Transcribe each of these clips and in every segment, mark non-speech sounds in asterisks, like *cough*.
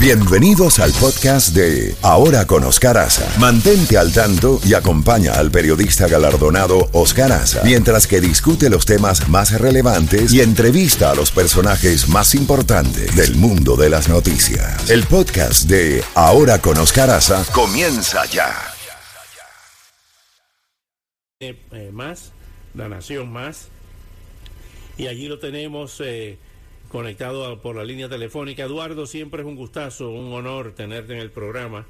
Bienvenidos al podcast de Ahora con Oscar Aza. Mantente al tanto y acompaña al periodista galardonado Oscar Aza mientras que discute los temas más relevantes y entrevista a los personajes más importantes del mundo de las noticias. El podcast de Ahora con Oscar Aza comienza ya. Eh, más, La Nación Más. Y allí lo tenemos eh, conectado por la línea telefónica. Eduardo, siempre es un gustazo, un honor tenerte en el programa.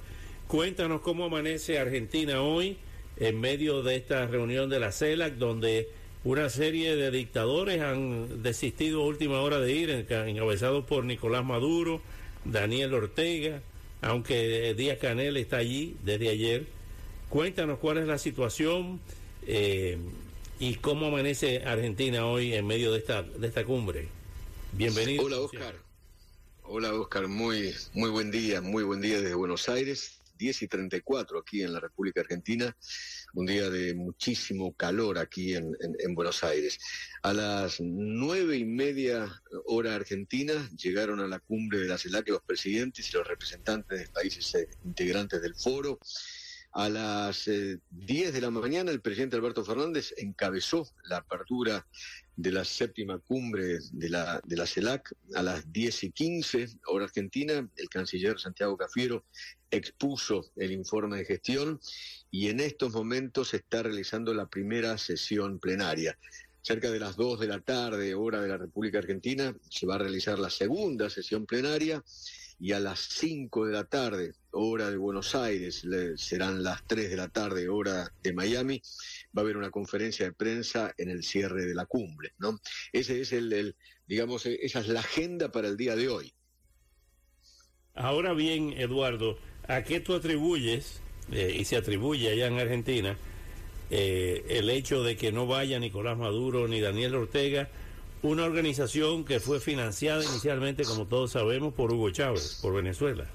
Cuéntanos cómo amanece Argentina hoy en medio de esta reunión de la CELAC, donde una serie de dictadores han desistido a última hora de ir, enca- encabezados por Nicolás Maduro, Daniel Ortega, aunque Díaz Canel está allí desde ayer. Cuéntanos cuál es la situación eh, y cómo amanece Argentina hoy en medio de esta, de esta cumbre. Bienvenido. Hola Oscar. Hola Oscar, muy, muy buen día, muy buen día desde Buenos Aires, 10 y 34 aquí en la República Argentina, un día de muchísimo calor aquí en, en- en Buenos Aires. A las nueve y media hora argentina llegaron a la cumbre de la CELAC los presidentes y los representantes de países eh, integrantes del foro. A las eh, 10 de la mañana el presidente Alberto Fernández encabezó la apertura de la séptima cumbre de la, de la CELAC a las 10 y 15 hora argentina. El canciller Santiago Cafiero expuso el informe de gestión y en estos momentos se está realizando la primera sesión plenaria. Cerca de las 2 de la tarde, hora de la República Argentina, se va a realizar la segunda sesión plenaria y a las 5 de la tarde, hora de Buenos Aires, serán las 3 de la tarde, hora de Miami, va a haber una conferencia de prensa en el cierre de la cumbre, ¿no? Ese es el, el, digamos, eh, esa es la agenda para el día de hoy. Ahora bien, Eduardo, ¿a qué tú atribuyes, eh, y se atribuye allá en Argentina, eh, el hecho de que no vaya Nicolás Maduro ni Daniel Ortega, una organización que fue financiada inicialmente, como todos sabemos, por Hugo Chávez, por Venezuela?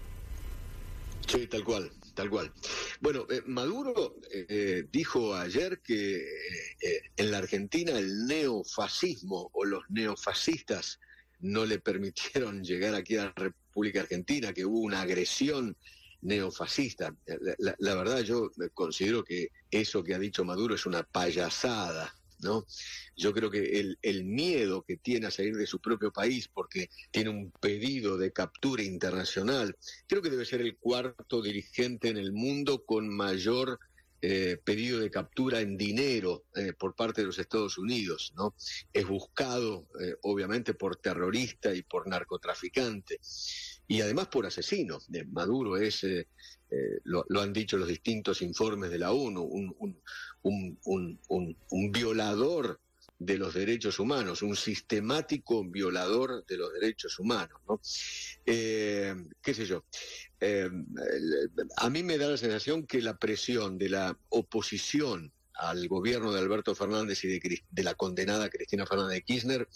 Sí, tal cual, tal cual. Bueno, eh, Maduro eh, eh, dijo ayer que eh, en la Argentina el neofascismo o los neofascistas no le permitieron *laughs* llegar aquí a la República Argentina, que hubo una agresión neofascista. La, la- verdad yo considero que eso que ha dicho Maduro es una payasada. ¿No? Yo creo que el, miedo que tiene a salir de su propio país porque tiene un pedido de captura internacional, creo que debe ser el cuarto dirigente en el mundo con mayor eh, pedido de captura en dinero eh, por parte de los Estados Unidos, ¿no? Es buscado, eh, obviamente, por terrorista y por narcotraficante, y además por asesino. Maduro es, eh, lo, han dicho los distintos informes de la ONU, un, violador de los derechos humanos, un sistemático violador de los derechos humanos, ¿no? Eh, ¿Qué sé yo? Eh, a mí me da la sensación que la presión de la oposición al gobierno de Alberto Fernández y de, de la condenada Cristina Fernández de Kirchner,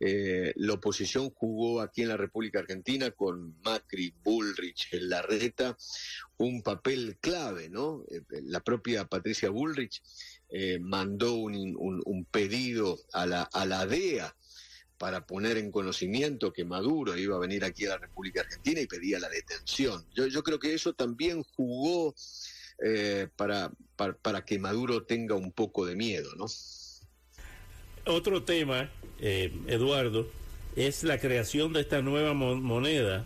eh, la oposición jugó aquí en la República Argentina con Macri, Bullrich, Larreta, un papel clave, ¿no? Eh, La propia Patricia Bullrich eh, mandó un, un- un pedido a la, a la DEA para poner en conocimiento que Maduro iba a venir aquí a la República Argentina y pedía la detención. Yo, yo creo que eso también jugó eh, para, para, para que Maduro tenga un poco de miedo, ¿no? Otro tema, eh, Eduardo, es la creación de esta nueva mo- moneda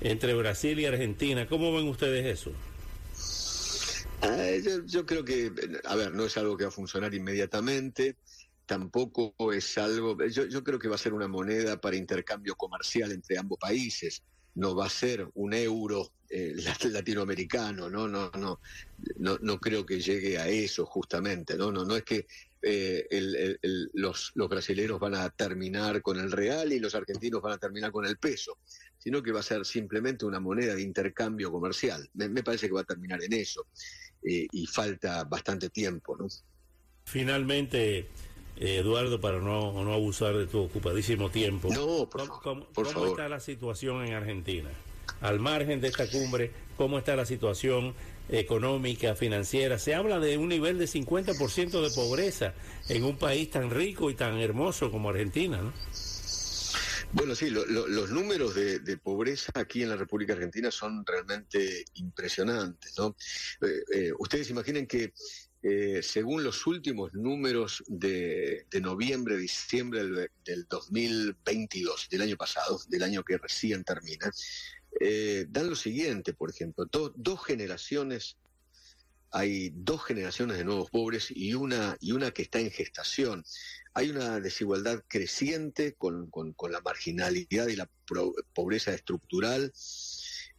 entre Brasil y Argentina. ¿Cómo ven ustedes eso? Ah, yo, yo creo que, a ver, no es algo que va a funcionar inmediatamente, tampoco es algo, yo, yo creo que va a ser una moneda para intercambio comercial entre ambos países, no va a ser un euro eh, *laughs* lat- latinoamericano, no, no, no, no, no creo que llegue a eso justamente, no, no, no es que eh, los, los brasileños van a terminar con el real y los argentinos van a terminar con el peso, sino que va a ser simplemente una moneda de intercambio comercial. Me, parece que va a terminar en eso eh, y falta bastante tiempo, ¿no? Finalmente, Eduardo, para no, no abusar de tu ocupadísimo tiempo, No, por ¿cómo, favor, cómo- por cómo favor. está la situación en Argentina? Al margen de esta cumbre, ¿cómo está la situación económica, financiera? Se habla de un nivel de 50% de pobreza en un país tan rico y tan hermoso como Argentina, ¿no? Bueno, sí, los números de, pobreza aquí en la República Argentina son realmente impresionantes, ¿no? Eh, eh, ustedes imaginen que eh, según los últimos números de, noviembre, diciembre del, 2022, del año pasado, del año que recién termina, dan lo siguiente, por ejemplo, dos generaciones hay dos generaciones de nuevos pobres y una, y una que está en gestación. Hay una desigualdad creciente con, la marginalidad y la pobreza estructural.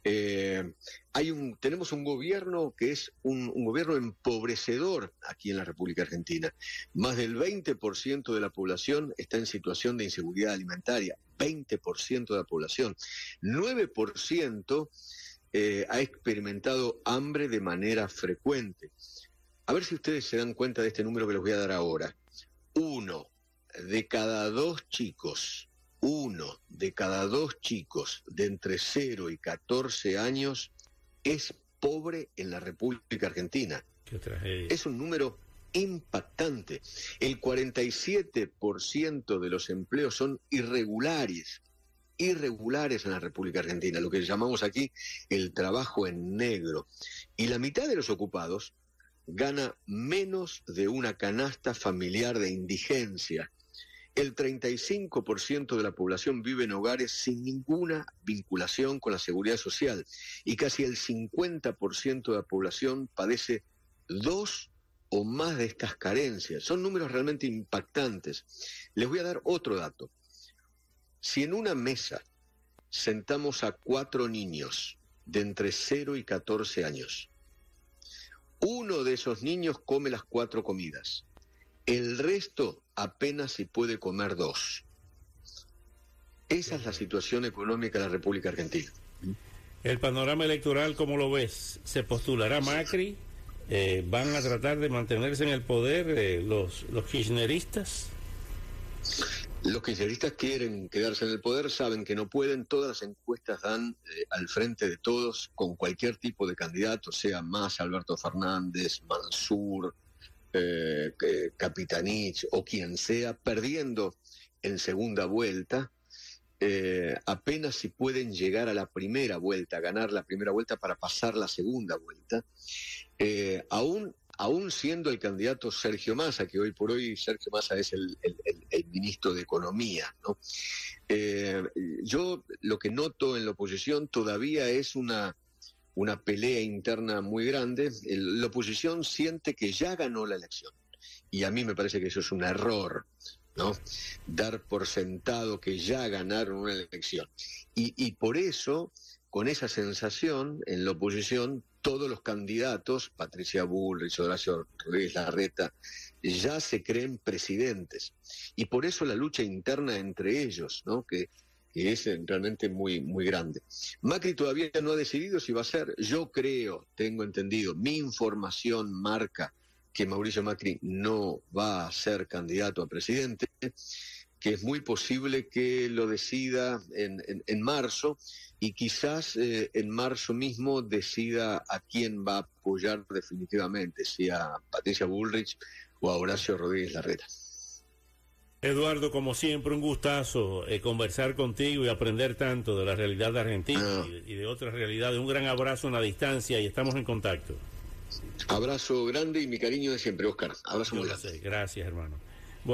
Eh, hay un, tenemos un gobierno que es un, gobierno empobrecedor aquí en la República Argentina. Más del 20% de la población está en situación de inseguridad alimentaria. 20% de la población. 9% eh, ha experimentado hambre de manera frecuente. A ver si ustedes se dan cuenta de este número que les voy a dar ahora. Uno de cada dos chicos, uno de cada dos chicos de entre 0 y 14 años es pobre en la República Argentina. Es un número impactante. El 47% de los empleos son irregulares irregulares en la República Argentina, lo que llamamos aquí el trabajo en negro. Y la mitad de los ocupados gana menos de una canasta familiar de indigencia. El 35% de la población vive en hogares sin ninguna vinculación con la seguridad social y casi el 50% de la población padece dos o más de estas carencias. Son números realmente impactantes. Les voy a dar otro dato. Si en una mesa sentamos a cuatro niños de entre 0 y 14 años, uno de esos niños come las cuatro comidas, el resto apenas si puede comer dos. Esa es la situación económica de la República Argentina. El panorama electoral, ¿cómo lo ves? ¿Se postulará Macri? Eh, ¿Van a tratar de mantenerse en el poder eh, los, los kirchneristas? Los kirchneristas quieren quedarse en el poder, saben que no pueden, todas las encuestas dan eh, al frente de todos con cualquier tipo de candidato, sea más Alberto Fernández, Mansur, eh, Capitanich o quien sea, perdiendo en segunda vuelta, eh, apenas si pueden llegar a la primera vuelta, ganar la primera vuelta para pasar la segunda vuelta, aún aún siendo el candidato Sergio Massa, que hoy por hoy Sergio Massa es el, ministro de Economía. ¿no? Eh, yo lo que noto en la oposición todavía es una, una pelea interna muy grande. la oposición siente que ya ganó la elección. Y a mí me parece que eso es un error. ¿no? Dar por sentado que ya ganaron una elección. Y, y por eso, con esa sensación, en la oposición todos los candidatos, Patricia Bullrich, Horacio Rodríguez Larreta, ya se creen presidentes. Y por eso la lucha interna entre ellos, ¿no? que, es realmente muy, muy grande. Macri todavía no ha decidido si va a ser, yo creo, tengo entendido, mi información marca que Mauricio Macri no va a ser candidato a presidente que es muy posible que lo decida en, en, marzo y quizás eh, en marzo mismo decida a quién va a apoyar definitivamente, si a Patricia Bullrich o a Horacio Rodríguez Larreta. Eduardo, como siempre, un gustazo eh, conversar contigo y aprender tanto de la realidad de Argentina ah. y, de, otras realidades. Un gran abrazo en la distancia y estamos en contacto. Abrazo grande y mi cariño de siempre, Oscar. Abrazo muy grande. Gracias, hermano.